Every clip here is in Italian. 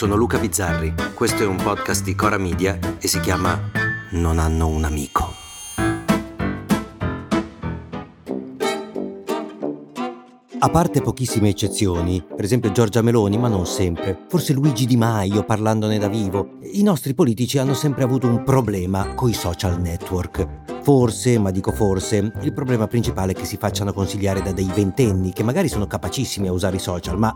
Sono Luca Bizzarri, questo è un podcast di Cora Media e si chiama Non hanno un amico. A parte pochissime eccezioni, per esempio Giorgia Meloni, ma non sempre, forse Luigi Di Maio parlandone da vivo, i nostri politici hanno sempre avuto un problema coi social network. Forse, ma dico forse, il problema principale è che si facciano consigliare da dei ventenni che magari sono capacissimi a usare i social, ma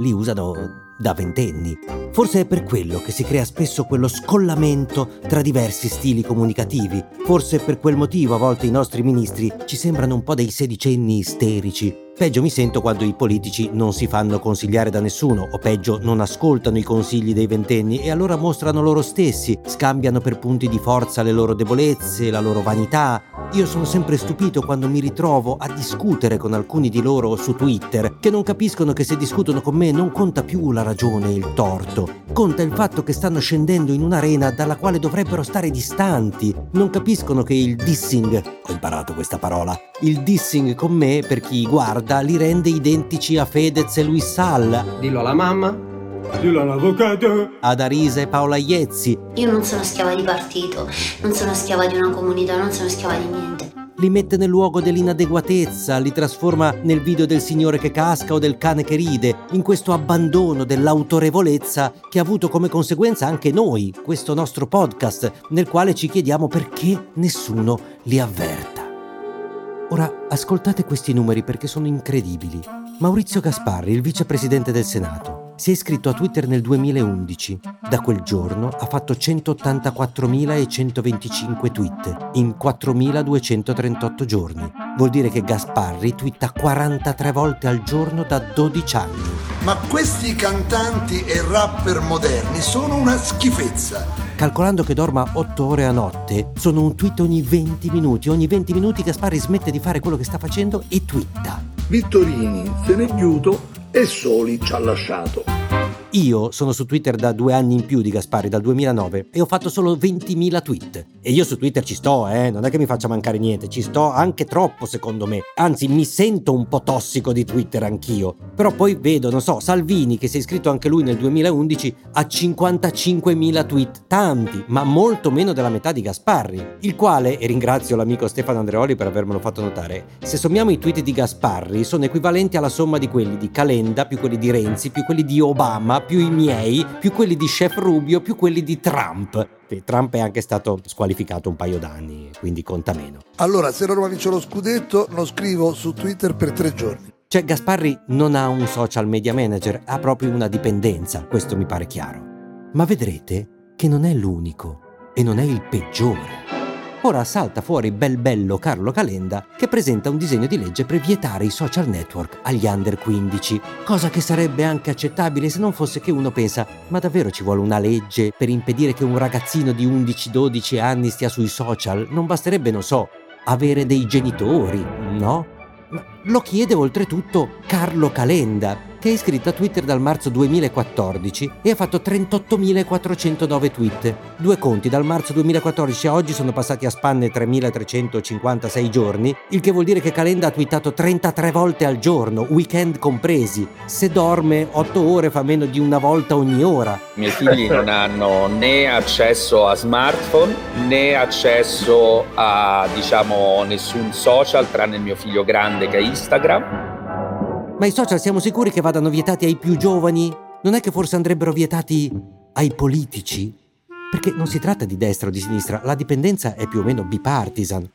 li usano da ventenni. Forse è per quello che si crea spesso quello scollamento tra diversi stili comunicativi. Forse per quel motivo a volte i nostri ministri ci sembrano un po' dei sedicenni isterici Peggio mi sento quando i politici non si fanno consigliare da nessuno, o peggio non ascoltano i consigli dei ventenni e allora mostrano loro stessi, scambiano per punti di forza le loro debolezze, la loro vanità. Io sono sempre stupito quando mi ritrovo a discutere con alcuni di loro su Twitter, che non capiscono che se discutono con me non conta più la ragione e il torto, conta il fatto che stanno scendendo in un'arena dalla quale dovrebbero stare distanti. Non capiscono che il dissing, ho imparato questa parola, il dissing con me, per chi guarda, li rende identici a Fedez e Luis Salla. Dillo alla mamma. Dillo all'avvocato. Ad Arisa e Paola Iezzi. Io non sono schiava di partito, non sono schiava di una comunità, non sono schiava di niente. Li mette nel luogo dell'inadeguatezza, li trasforma nel video del signore che casca o del cane che ride, in questo abbandono dell'autorevolezza che ha avuto come conseguenza anche noi, questo nostro podcast, nel quale ci chiediamo perché nessuno li avverta. Ora ascoltate questi numeri perché sono incredibili. Maurizio Gasparri, il vicepresidente del Senato, si è iscritto a Twitter nel 2011. Da quel giorno ha fatto 184.125 tweet in 4.238 giorni. Vuol dire che Gasparri twitta 43 volte al giorno da 12 anni. Ma questi cantanti e rapper moderni sono una schifezza calcolando che dorma 8 ore a notte, sono un tweet ogni 20 minuti. Ogni 20 minuti Gaspari smette di fare quello che sta facendo e twitta. Vittorini se n'è chiuso e Soli ci ha lasciato. Io sono su Twitter da due anni in più di Gaspari, dal 2009, e ho fatto solo 20.000 tweet. E io su Twitter ci sto, eh, non è che mi faccia mancare niente, ci sto anche troppo secondo me. Anzi, mi sento un po' tossico di Twitter anch'io. Però poi vedo, non so, Salvini, che si è iscritto anche lui nel 2011, ha 55.000 tweet, tanti, ma molto meno della metà di Gasparri. Il quale, e ringrazio l'amico Stefano Andreoli per avermelo fatto notare, se sommiamo i tweet di Gasparri sono equivalenti alla somma di quelli di Calenda, più quelli di Renzi, più quelli di Obama, più i miei, più quelli di Chef Rubio, più quelli di Trump. E Trump è anche stato squalificato un paio d'anni, quindi conta meno. Allora, se Roma vince lo scudetto, lo scrivo su Twitter per tre giorni. Cioè, Gasparri non ha un social media manager, ha proprio una dipendenza, questo mi pare chiaro. Ma vedrete che non è l'unico e non è il peggiore. Ora salta fuori bel bello Carlo Calenda che presenta un disegno di legge per vietare i social network agli under 15, cosa che sarebbe anche accettabile se non fosse che uno pensa ma davvero ci vuole una legge per impedire che un ragazzino di 11-12 anni stia sui social? Non basterebbe, non so, avere dei genitori, no? Ma lo chiede oltretutto Carlo Calenda, che è iscritto a Twitter dal marzo 2014 e ha fatto 38.409 tweet. Due conti, dal marzo 2014 a oggi sono passati a spanne 3.356 giorni, il che vuol dire che Calenda ha twittato 33 volte al giorno, weekend compresi. Se dorme 8 ore fa meno di una volta ogni ora. I miei figli non hanno né accesso a smartphone né accesso a diciamo nessun social tranne il mio figlio grande che ha Instagram ma i social siamo sicuri che vadano vietati ai più giovani? Non è che forse andrebbero vietati ai politici? Perché non si tratta di destra o di sinistra, la dipendenza è più o meno bipartisan.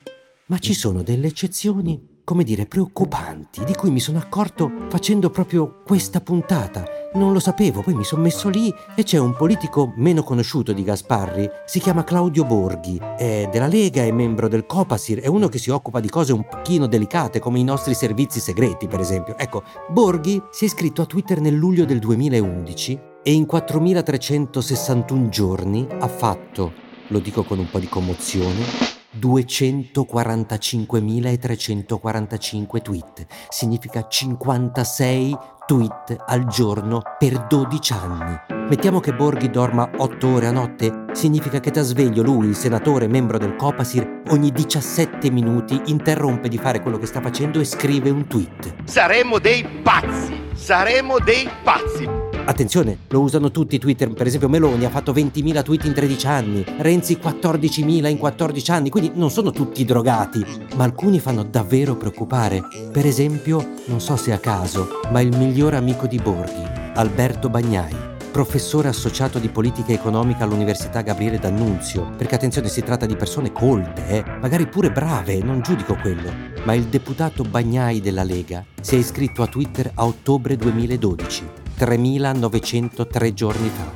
Ma ci sono delle eccezioni come dire, preoccupanti, di cui mi sono accorto facendo proprio questa puntata. Non lo sapevo, poi mi sono messo lì e c'è un politico meno conosciuto di Gasparri, si chiama Claudio Borghi, è della Lega, è membro del Copasir, è uno che si occupa di cose un pochino delicate come i nostri servizi segreti, per esempio. Ecco, Borghi si è iscritto a Twitter nel luglio del 2011 e in 4361 giorni ha fatto, lo dico con un po' di commozione, 245.345 tweet. Significa 56 tweet al giorno per 12 anni. Mettiamo che Borghi dorma 8 ore a notte, significa che da sveglio lui, il senatore membro del Copasir, ogni 17 minuti interrompe di fare quello che sta facendo e scrive un tweet. Saremo dei pazzi, saremo dei pazzi. Attenzione, lo usano tutti Twitter, per esempio Meloni ha fatto 20.000 tweet in 13 anni, Renzi 14.000 in 14 anni, quindi non sono tutti drogati, ma alcuni fanno davvero preoccupare. Per esempio, non so se a caso, ma il miglior amico di Borghi, Alberto Bagnai professore associato di politica economica all'Università Gabriele D'Annunzio, perché attenzione si tratta di persone colte, eh, magari pure brave, non giudico quello, ma il deputato Bagnai della Lega si è iscritto a Twitter a ottobre 2012 3.903 giorni fa.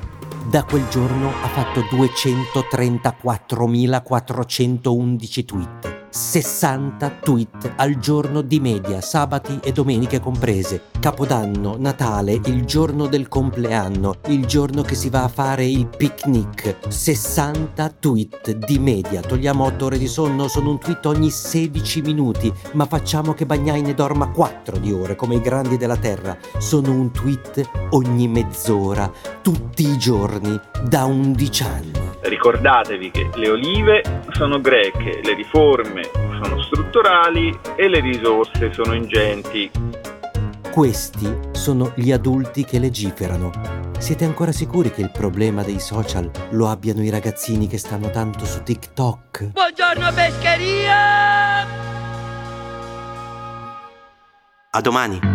Da quel giorno ha fatto 234.411 tweet. 60 tweet al giorno di media, sabati e domeniche comprese. Capodanno, Natale, il giorno del compleanno, il giorno che si va a fare il picnic. 60 tweet di media. Togliamo 8 ore di sonno, sono un tweet ogni 16 minuti, ma facciamo che Bagnai ne dorma 4 di ore come i grandi della Terra. Sono un tweet ogni mezz'ora, tutti i giorni, da 11 anni. Ricordatevi che le olive sono greche, le riforme sono strutturali e le risorse sono ingenti. Questi sono gli adulti che legiferano. Siete ancora sicuri che il problema dei social lo abbiano i ragazzini che stanno tanto su TikTok? Buongiorno pescheria! A domani!